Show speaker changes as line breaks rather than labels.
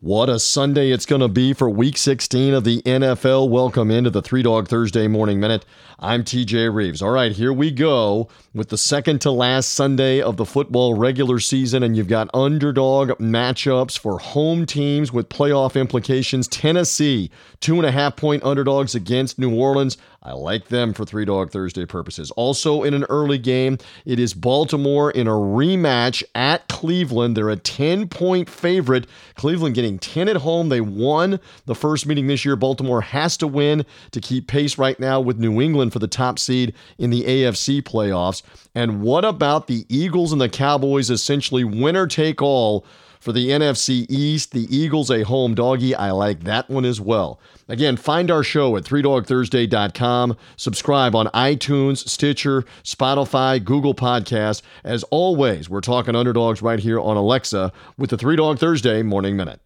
What a Sunday it's going to be for week 16 of the NFL. Welcome into the Three Dog Thursday Morning Minute. I'm TJ Reeves. All right, here we go with the second to last Sunday of the football regular season, and you've got underdog matchups for home teams with playoff implications. Tennessee, two and a half point underdogs against New Orleans. I like them for Three Dog Thursday purposes. Also, in an early game, it is Baltimore in a rematch at Cleveland. They're a 10 point favorite. Cleveland getting 10 at home. They won the first meeting this year. Baltimore has to win to keep pace right now with New England for the top seed in the AFC playoffs. And what about the Eagles and the Cowboys? Essentially, winner take all for the NFC East, the Eagles a home doggy. I like that one as well. Again, find our show at 3dogthursday.com. Subscribe on iTunes, Stitcher, Spotify, Google Podcasts. As always, we're talking underdogs right here on Alexa with the Three Dog Thursday Morning Minute.